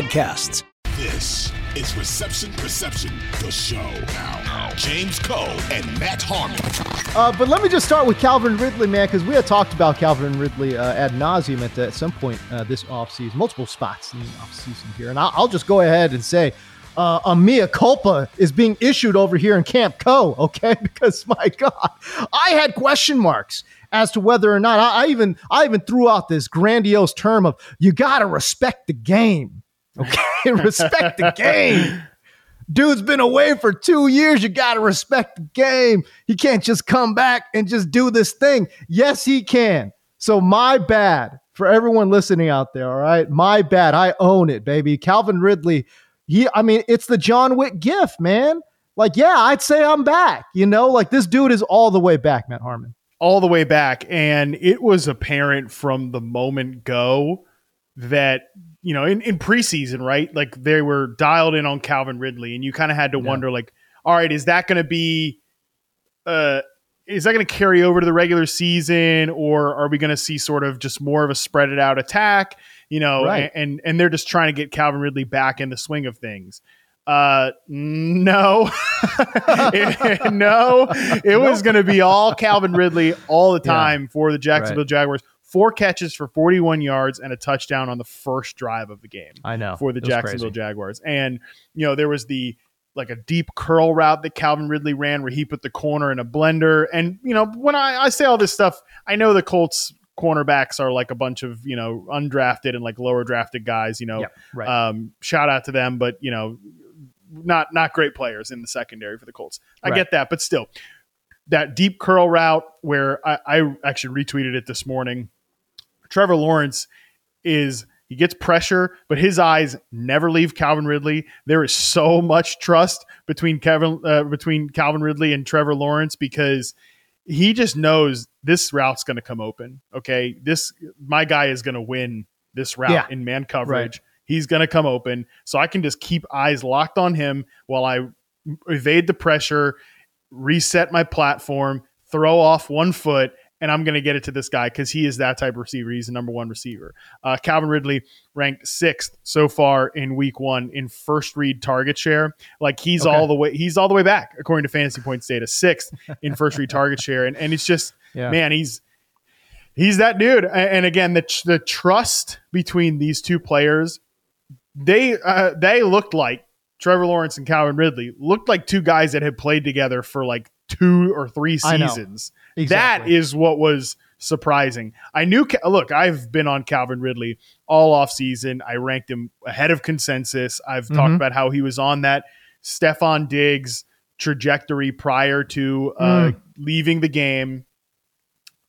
podcasts. This is Reception Perception, the show. Now, James Koh and Matt Harmon. Uh, but let me just start with Calvin Ridley, man, because we had talked about Calvin Ridley uh, ad nauseum at, at some point uh, this offseason, multiple spots in the offseason here. And I'll, I'll, just go ahead and say uh, a mea culpa is being issued over here in Camp Koh, okay? Because, my God, I had question marks as to whether or not I, I even I even threw out this grandiose term of you got to respect the game Okay, respect the game. Dude's been away for two years. You got to respect the game. He can't just come back and just do this thing. Yes, he can. So, my bad for everyone listening out there. All right. My bad. I own it, baby. Calvin Ridley. He, I mean, it's the John Wick gift, man. Like, yeah, I'd say I'm back. You know, like this dude is all the way back, Matt Harmon. All the way back. And it was apparent from the moment go that you know, in, in preseason, right? Like they were dialed in on Calvin Ridley, and you kind of had to yeah. wonder, like, all right, is that going to be, uh, is that going to carry over to the regular season, or are we going to see sort of just more of a spread it out attack? You know, right. and, and and they're just trying to get Calvin Ridley back in the swing of things. Uh, no, it, no, it was going to be all Calvin Ridley all the time yeah. for the Jacksonville right. Jaguars four catches for 41 yards and a touchdown on the first drive of the game. I know for the Jacksonville crazy. Jaguars. And you know there was the like a deep curl route that Calvin Ridley ran where he put the corner in a blender. And you know when I, I say all this stuff, I know the Colts cornerbacks are like a bunch of you know undrafted and like lower drafted guys. You know, right. um, shout out to them, but you know not not great players in the secondary for the Colts. I right. get that, but still. That deep curl route where I, I actually retweeted it this morning Trevor Lawrence is he gets pressure, but his eyes never leave Calvin Ridley. There is so much trust between Kevin uh, between Calvin Ridley and Trevor Lawrence because he just knows this route's going to come open. Okay, this my guy is going to win this route yeah. in man coverage. Right. He's going to come open, so I can just keep eyes locked on him while I evade the pressure, reset my platform, throw off one foot, and I'm going to get it to this guy because he is that type of receiver. He's the number one receiver. Uh, Calvin Ridley ranked sixth so far in Week One in first read target share. Like he's okay. all the way he's all the way back according to Fantasy Points data, sixth in first read target share, and and it's just yeah. man, he's he's that dude. And again, the the trust between these two players, they uh, they looked like Trevor Lawrence and Calvin Ridley looked like two guys that had played together for like two or three seasons. Exactly. That is what was surprising. I knew, look, I've been on Calvin Ridley all off season. I ranked him ahead of consensus. I've mm-hmm. talked about how he was on that Stefon Diggs trajectory prior to uh, mm. leaving the game.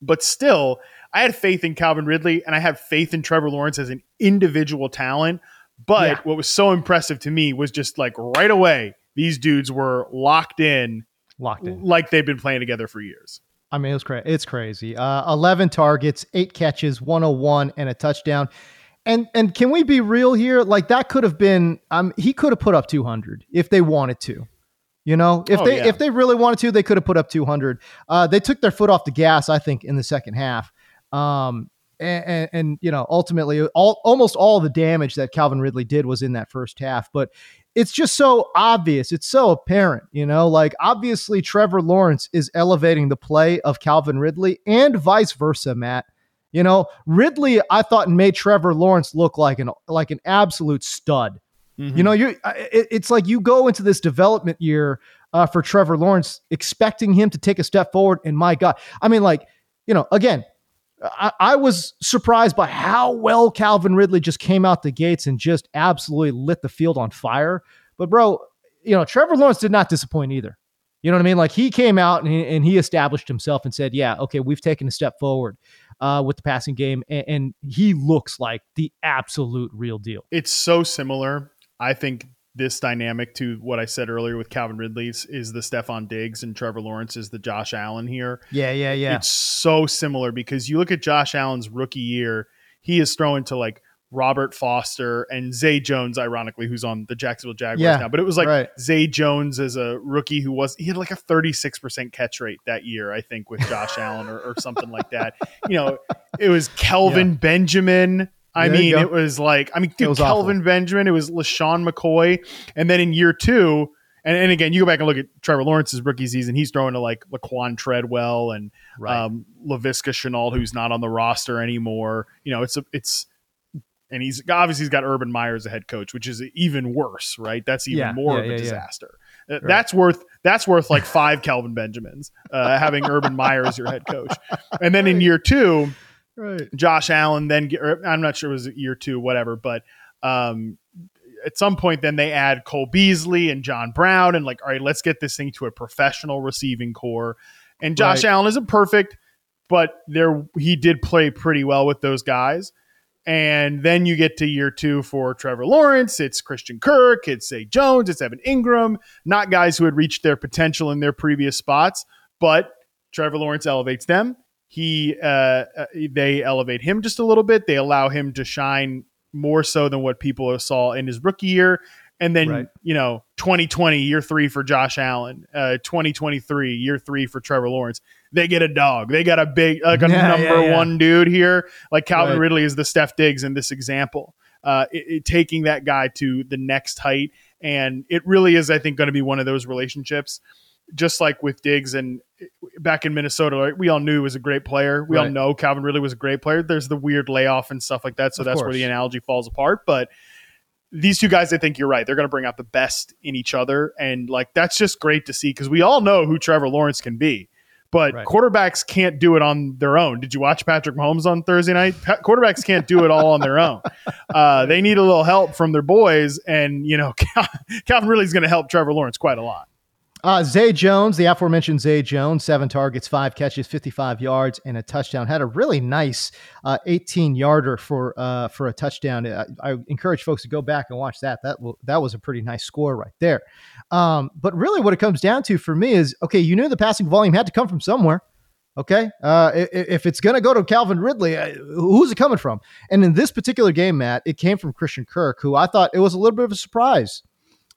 But still, I had faith in Calvin Ridley and I had faith in Trevor Lawrence as an individual talent. But yeah. what was so impressive to me was just like right away, these dudes were locked in locked in, like they've been playing together for years. I mean, it's crazy. It's crazy. Uh, Eleven targets, eight catches, one hundred one, and a touchdown. And and can we be real here? Like that could have been. Um, he could have put up two hundred if they wanted to. You know, if oh, they yeah. if they really wanted to, they could have put up 200. Uh, they took their foot off the gas, I think, in the second half. Um, and, and, and, you know, ultimately, all almost all the damage that Calvin Ridley did was in that first half. But it's just so obvious. It's so apparent, you know, like obviously Trevor Lawrence is elevating the play of Calvin Ridley and vice versa, Matt. You know, Ridley, I thought made Trevor Lawrence look like an like an absolute stud. Mm-hmm. You know, you it, it's like you go into this development year uh, for Trevor Lawrence expecting him to take a step forward, and my God, I mean, like you know, again, I, was surprised by how well Calvin Ridley just came out the gates and just absolutely lit the field on fire. But bro, you know, Trevor Lawrence did not disappoint either. You know what I mean? Like he came out and he, and he established himself and said, "Yeah, okay, we've taken a step forward." uh, with the passing game, and, and he looks like the absolute real deal. It's so similar. I think this dynamic to what I said earlier with Calvin Ridley's is the Stefon Diggs and Trevor Lawrence is the Josh Allen here. Yeah, yeah, yeah. It's so similar because you look at Josh Allen's rookie year, he is throwing to like Robert Foster and Zay Jones, ironically, who's on the Jacksonville Jaguars Yeah, now. But it was like right. Zay Jones as a rookie who was he had like a 36% catch rate that year, I think, with Josh Allen or, or something like that. You know, it was Kelvin Benjamin. I There mean, it was like I mean, dude, was Kelvin Benjamin, it was LeSean McCoy. And then in year two, and, and again, you go back and look at Trevor Lawrence's rookie season, he's throwing to like Laquon Treadwell and Right. um, Laviska Shenault, who's not on the roster anymore. You know, it's a, it's, and he's obviously he's got Urban Meyer as a head coach, which is even worse, right? That's even Yeah, more yeah, of a yeah, disaster. Uh, That's worth that's worth like five Kelvin Benjamins uh, having Urban Meyer as your head coach, and then in year two, right. Josh Allen then get, or I'm not sure it was year two, whatever, but um, at some point then they add Cole Beasley and John Brown and like, all right, let's get this thing to a professional receiving corps. And Josh Right. Allen isn't perfect, but there he did play pretty well with those guys. And then you get to year two for Trevor Lawrence. It's Christian Kirk, it's Zay Jones, it's Evan Engram, not guys who had reached their potential in their previous spots, but Trevor Lawrence elevates them. He uh, uh, they elevate him just a little bit. They allow him to shine more so than what people saw in his rookie year. And then Right. you know, 2020 year three for Josh Allen, uh, 2023 year three for Trevor Lawrence. They get a dog. They got a big like a Yeah, number yeah, yeah. one dude here. Like Calvin Right. Ridley is the Steph Diggs in this example. Uh, it, it- taking that guy to the next height, and it really is, I think, going to be one of those relationships just like with Diggs and back in Minnesota, right, we all knew he was a great player. We all know Calvin Ridley was a great player. There's the weird layoff and stuff like that, so Of that's where the analogy falls apart. But these two guys, I think you're right. They're going to bring out the best in each other, and like that's just great to see because we all know who Trevor Lawrence can be. But Right. quarterbacks can't do it on their own. Did you watch Patrick Mahomes on Thursday night? Pa- quarterbacks can't do it all on their own. Uh, they need a little help from their boys, and you know Calvin really is going to help Trevor Lawrence quite a lot. Uh, Zay Jones, the aforementioned Zay Jones, seven targets, five catches, 55 yards, and a touchdown. Had a really nice uh, 18 yarder for uh, for a touchdown. I, I encourage folks to go back and watch that. That will, that was a pretty nice score right there. Um, but really, what it comes down to for me is okay. You knew the passing volume had to come from somewhere. Okay, uh, if it's going to go to Calvin Ridley, uh, who's it coming from? And in this particular game, Matt, it came from Christian Kirk, who I thought it was a little bit of a surprise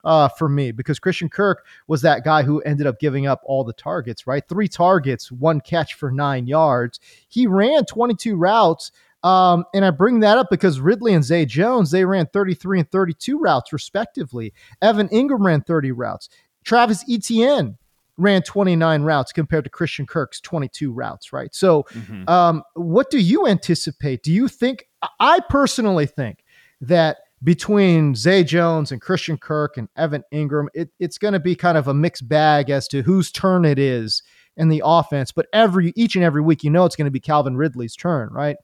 uh, for me because Christian Kirk was that guy who ended up giving up all the targets, right? Three targets, one catch for nine yards. He ran 22 routes. Um, and I bring that up because Ridley and Zay Jones, they ran 33 and 32 routes respectively. Evan Engram ran 30 routes. Travis Etienne ran 29 routes compared to Christian Kirk's 22 routes, right? So, um, what do you anticipate? Do you think, I personally think that between Zay Jones and Christian Kirk and Evan Engram, it, it's going to be kind of a mixed bag as to whose turn it is in the offense. But every each and every week, you know it's going to be Calvin Ridley's turn, right?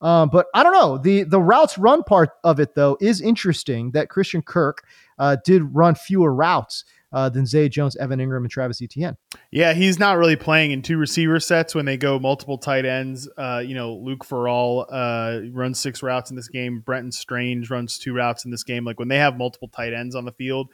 Um, but I don't know. The the routes run part of it though is interesting that Christian Kirk uh, did run fewer routes uh, than Zay Jones, Evan Engram, and Travis Etienne. Yeah, he's not really playing in two receiver sets when they go multiple tight ends. Uh, you know, Luke Farrell uh, runs six routes in this game. Brenton Strange runs two routes in this game. Like when they have multiple tight ends on the field,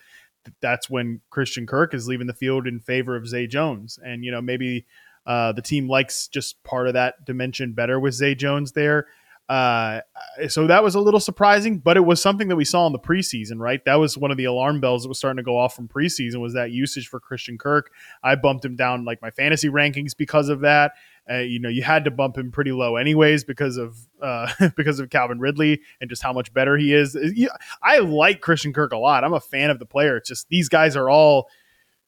that's when Christian Kirk is leaving the field in favor of Zay Jones. And, you know, maybe uh, the team likes just part of that dimension better with Zay Jones there. Uh, so that was a little surprising, but it was something that we saw in the preseason, right? That was one of the alarm bells that was starting to go off from preseason was that usage for Christian Kirk. I bumped him down like my fantasy rankings because of that. Uh, you know, you had to bump him pretty low anyways because of uh, because of Calvin Ridley and just how much better he is. You- I like Christian Kirk a lot. I'm a fan of the player. It's just these guys are all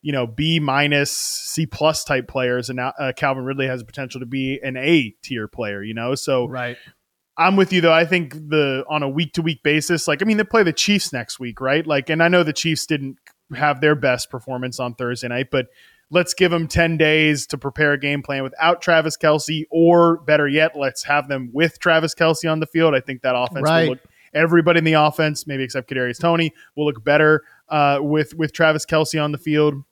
you know B minus C plus type players, and now uh, Calvin Ridley has the potential to be an A tier player. You know, so Right. I'm with you though. I think the on a week to week basis, like I mean, they play the Chiefs next week, right? Like, and I know the Chiefs didn't have their best performance on Thursday night, but let's give them 10 days to prepare a game plan without Travis Kelce, or better yet, let's have them with Travis Kelce on the field. I think that offense Right. will look everybody in the offense, maybe except Kadarius Toney, will look better uh, with with Travis Kelce on the field.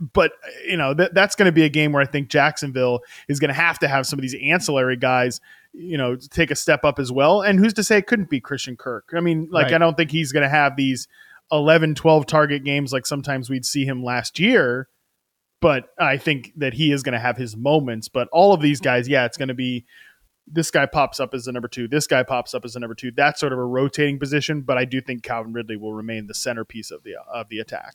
But you know that that's going to be a game where I think Jacksonville is going to have to have some of these ancillary guys, you know, take a step up as well. And who's to say it couldn't be Christian Kirk? I mean, like Right. I don't think he's going to have these 11, 12 target games like sometimes we'd see him last year. But I think that he is going to have his moments. But all of these guys, yeah, it's going to be this guy pops up as the number two. This guy pops up as the number two. That's sort of a rotating position. But I do think Calvin Ridley will remain the centerpiece of the of the attack.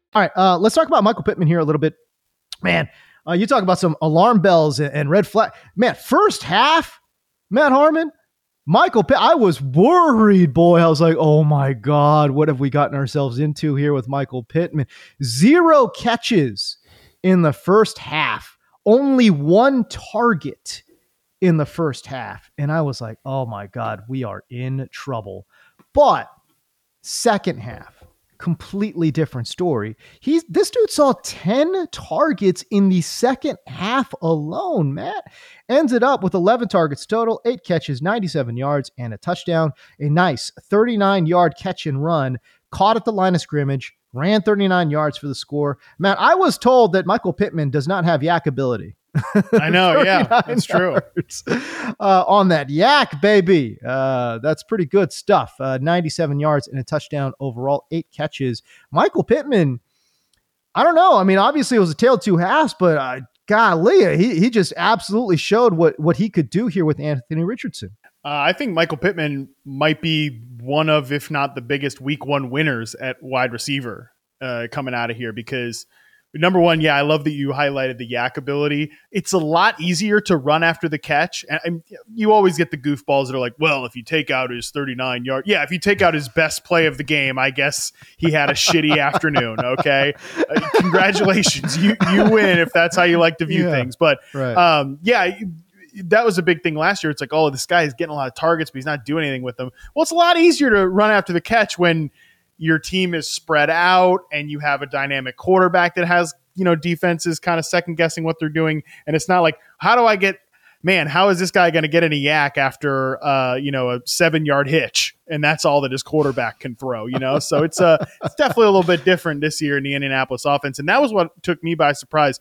All right, uh, let's talk about Michael Pittman here a little bit. Man, uh, you talk about some alarm bells and, and red flag. Man, first half, Matt Harmon, Michael Pitt. I was worried, boy. I was like, oh my God, what have we gotten ourselves into here with Michael Pittman? Zero catches in the first half, only one target in the first half. And I was like, oh my God, we are in trouble. But second half, completely different story. He's this dude saw 10 targets in the second half alone, Matt. Ended up with 11 targets total, 8 catches, 97 yards and a touchdown. A nice 39-yard catch and run, caught at the line of scrimmage, ran 39 yards for the score. Matt, I was told that Michael Pittman does not have YAC ability. I know, yeah, 39 that's true. Uh, on that YAC, baby. Uh, that's pretty good stuff. Uh, 97 yards and a touchdown overall, eight catches. Michael Pittman, I don't know. I mean, obviously it was a tale two halves, but uh, golly, he, he just absolutely showed what, what he could do here with Anthony Richardson. Uh, I think Michael Pittman might be one of, if not the biggest week one winners at wide receiver uh, coming out of here because number one, yeah, I love that you highlighted the YAC ability. It's a lot easier to run after the catch. And, and you always get the goofballs that are like, well, if you take out his 39 yard, yeah, if you take out his best play of the game, I guess he had a shitty afternoon. Okay. Uh, congratulations. You, you win if that's how you like to view Yeah. things. But Right. um, yeah, that was a big thing last year. It's like, oh, this guy is getting a lot of targets, but he's not doing anything with them. Well, it's a lot easier to run after the catch when your team is spread out and you have a dynamic quarterback that has, you know, defenses kind of second guessing what they're doing. And it's not like, how do I get, man, how is this guy going to get any YAC after, uh, you know, a seven yard hitch? And that's all that his quarterback can throw, you know? So it's, uh, it's definitely a little bit different this year in the Indianapolis offense. And that was what took me by surprise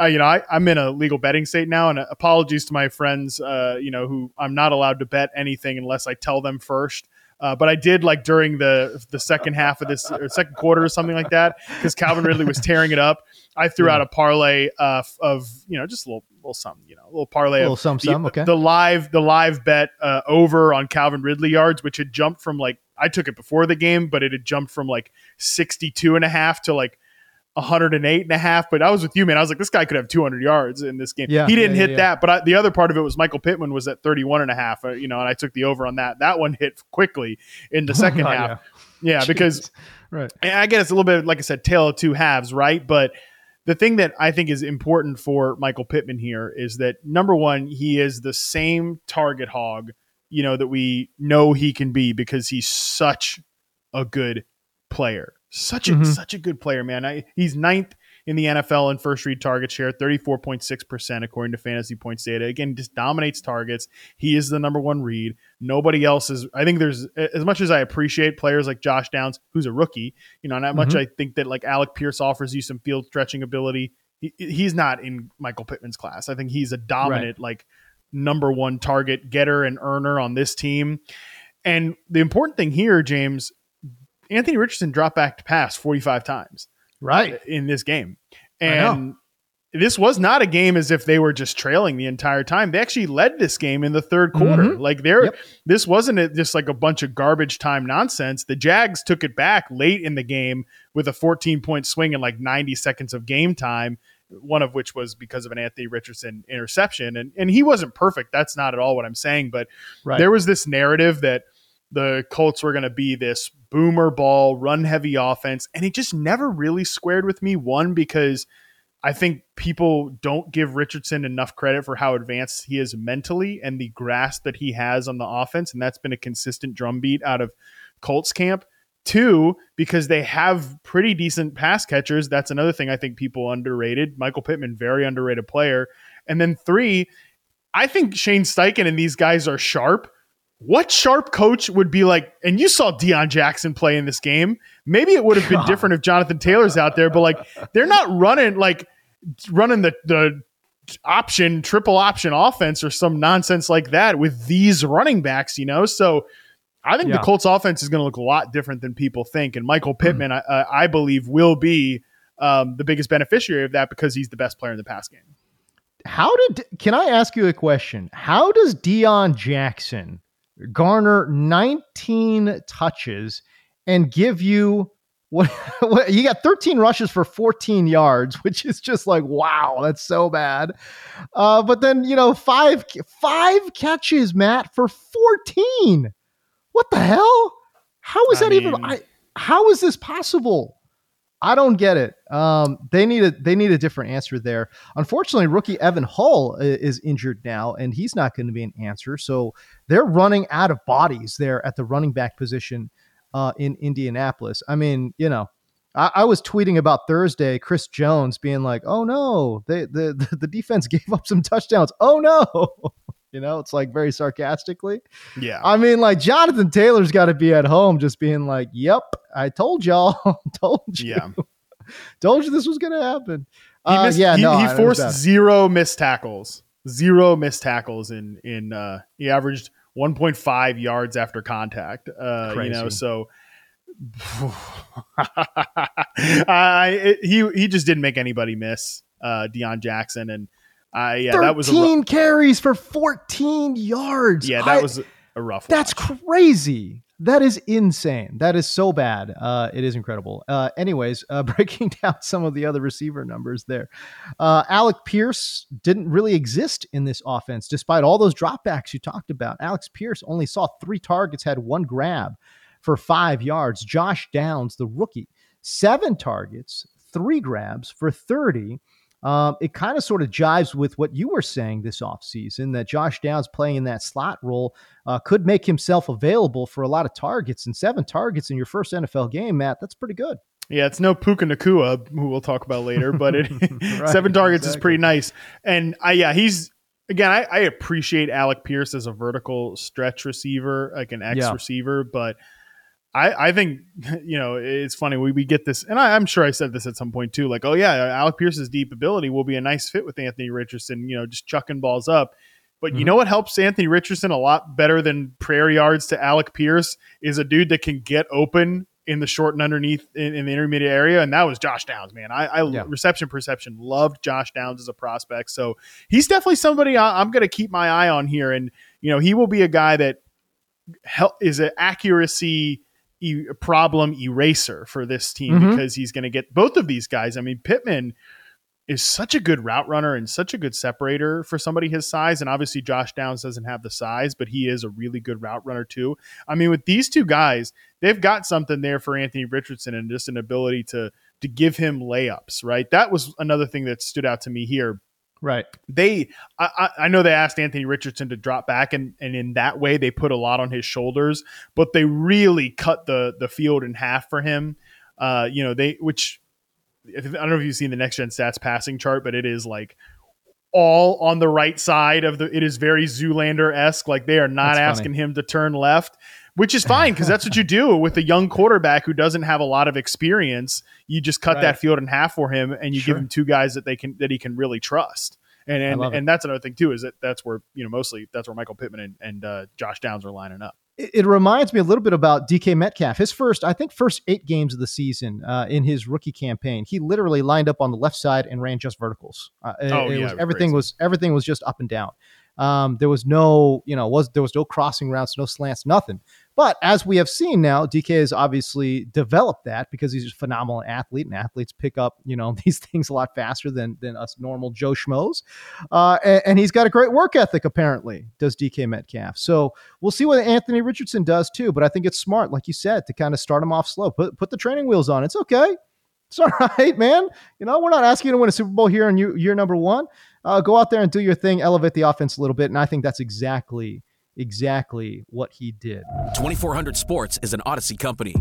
uh, you know, I, I'm in a legal betting state now, and apologies to my friends, uh, you know, who I'm not allowed to bet anything unless I tell them first. Uh, but I did like during the the second half of this or second quarter or something like that because Calvin Ridley was tearing it up. I threw out a parlay uh, of you know just a little little something, you know, a little parlay A little of some, the, some, okay. the live the live bet uh, over on Calvin Ridley yards, which had jumped from like I took it before the game, but it had jumped from like 62 and a half to like 108 and a half. But I was with you, man. I was like, this guy could have 200 yards in this game. Yeah, he didn't yeah, hit yeah, that, but I, the other part of it was Michael Pittman was at 31 and a half, uh, you know, and I took the over on that. That one hit quickly in the second God, half. Yeah, because right. I guess it's a little bit like I said, tale of two halves, right? But the thing that I think is important for Michael Pittman here is that number one, he is the same target hog, you know, that we know he can be because he's such a good player. Such a Mhm. such a good player, man. I, he's ninth in the NFL in first read target share, 34.6% according to fantasy points data. Again, just dominates targets. He is the number one read. Nobody else is. I think there's, as much as I appreciate players like Josh Downs, who's a rookie, you know, not much Mhm. I think that like Alec Pierce offers you some field stretching ability. He, he's not in Michael Pittman's class. I think he's a dominant, like, number one target getter and earner on this team. And the important thing here, James, Anthony Richardson dropped back to pass 45 times Right. in this game. And this was not a game as if they were just trailing the entire time. They actually led this game in the third quarter. Mhm. Like there, Yep. this wasn't a, just like a bunch of garbage time nonsense. The Jags took it back late in the game with a 14 point swing in like 90 seconds of game time. One of which was because of an Anthony Richardson interception, and and he wasn't perfect. That's not at all what I'm saying. But Right. there was this narrative that the Colts were going to be this boomer ball, run heavy offense. And it just never really squared with me. One, because I think people don't give Richardson enough credit for how advanced he is mentally and the grasp that he has on the offense. And that's been a consistent drumbeat out of Colts camp. Two, because they have pretty decent pass catchers. That's another thing I think people underrated. Michael Pittman, very underrated player. And then three, I think Shane Steichen and these guys are sharp. What sharp coach would be like? And you saw Deon Jackson play in this game. Maybe it would have been different if Jonathan Taylor's out there, but like they're not running like running the the option triple option offense or some nonsense like that with these running backs. You know, so I think Yeah. the Colts offense is going to look a lot different than people think. And Michael Pittman, Hmm. I, I believe, will be um, the biggest beneficiary of that because he's the best player in the pass game. How did can I ask you a question? How does Deon Jackson garner 19 touches and give you what, what you got 13 rushes for 14 yards, which is just like wow, that's so bad. Uh, but then you know five five catches, Matt, for 14. What the hell? How is I that even? I, how is this possible? I don't get it. Um, they need a they need a different answer there. Unfortunately, rookie Evan Hull is injured now, and he's not going to be an answer. So they're running out of bodies there at the running back position uh, in Indianapolis. I mean, you know, I, I was tweeting about Thursday, Chris Jones being like, "Oh no, they, the the the defense gave up some touchdowns. Oh no." You know, it's like very sarcastically. Yeah. I mean, like Jonathan Taylor's got to be at home just being like, "Yep, I told y'all, told you, Yeah. told you this was going to happen." He Uh, yeah, he, no, he forced zero missed tackles. Zero missed tackles in in uh he averaged 1.5 yards after contact. Uh you know, so I it, he he just didn't make anybody miss uh Deon Jackson and uh yeah, that was a rough, carries for fourteen yards. yeah, that I- was a rough that's watch. crazy. That is insane. That is so bad. Uh, it is incredible. Uh, anyways, uh, breaking down some of the other receiver numbers there. Uh, Alec Pierce didn't really exist in this offense, despite all those dropbacks you talked about. Alex Pierce only saw three targets, had one grab for five yards. Josh Downs, the rookie, seven targets, three grabs for 30. Um, it kind of sort of jives with what you were saying this offseason that Josh Downs playing in that slot role uh, could make himself available for a lot of targets. And seven targets in your first NFL game, Matt, that's pretty good. Yeah, it's no Puka Nacua, who we'll talk about later, but it Right, seven targets is pretty nice. And I yeah, he's again, I, I appreciate Alec Pierce as a vertical stretch receiver, like an X Yeah. receiver, but I, I think you know it's funny we, we get this, and I, I'm sure I said this at some point too. Like, oh yeah, Alec Pierce's deep ability will be a nice fit with Anthony Richardson. You know, just chucking balls up. But you Mhm. know what helps Anthony Richardson a lot better than prayer yards to Alec Pierce is a dude that can get open in the short and underneath in, in the intermediate area, and that was Josh Downs. Man, I, I Yeah. reception perception loved Josh Downs as a prospect, so he's definitely somebody I, I'm going to keep my eye on here, and you know he will be a guy that hel- is an accuracy e- problem eraser for this team Mhm. because he's going to get both of these guys. I mean, Pittman is such a good route runner and such a good separator for somebody his size. And obviously, Josh Downs doesn't have the size, but he is a really good route runner too. I mean, with these two guys, they've got something there for Anthony Richardson and just an ability to to give him layups. Right, that was another thing that stood out to me here Right. they I, I- know they asked Anthony Richardson to drop back and and in that way they put a lot on his shoulders, but they really cut the the field in half for him. Uh, you know, they which if, I don't know if you've seen the next gen stats passing chart, but it is like all on the right side of the it is very Zoolander esque. Like they are not That's funny. asking him to turn left, which is fine because that's what you do with a young quarterback who doesn't have a lot of experience. You just cut Right. that field in half for him, and you Sure. give him two guys that they can that he can really trust. And and, and that's another thing too is that that's where you know mostly that's where Michael Pittman and, and uh, Josh Downs are lining up. It, it reminds me a little bit about DK Metcalf. His first, I think, first eight games of the season uh, in his rookie campaign, he literally lined up on the left side and ran just verticals. Uh, Oh, it yeah, was, it was everything crazy. was everything was just up and down. Um, there was no, you know, was there was no crossing routes, no slants, nothing. But as we have seen now, DK has obviously developed that because he's a phenomenal athlete, and athletes pick up, you know, these things a lot faster than than us normal Joe schmoes. Uh, and, and, he's got a great work ethic, apparently, does DK Metcalf. So we'll see what Anthony Richardson does too. But I think it's smart, like you said, to kind of start him off slow. Put put the training wheels on. It's okay. It's all right, man. You know, we're not asking you to win a Super Bowl here in year number one. Uh, go out there and do your thing, elevate the offense a little bit. And I think that's exactly exactly what he did. 2400 Sports is an Audacy company.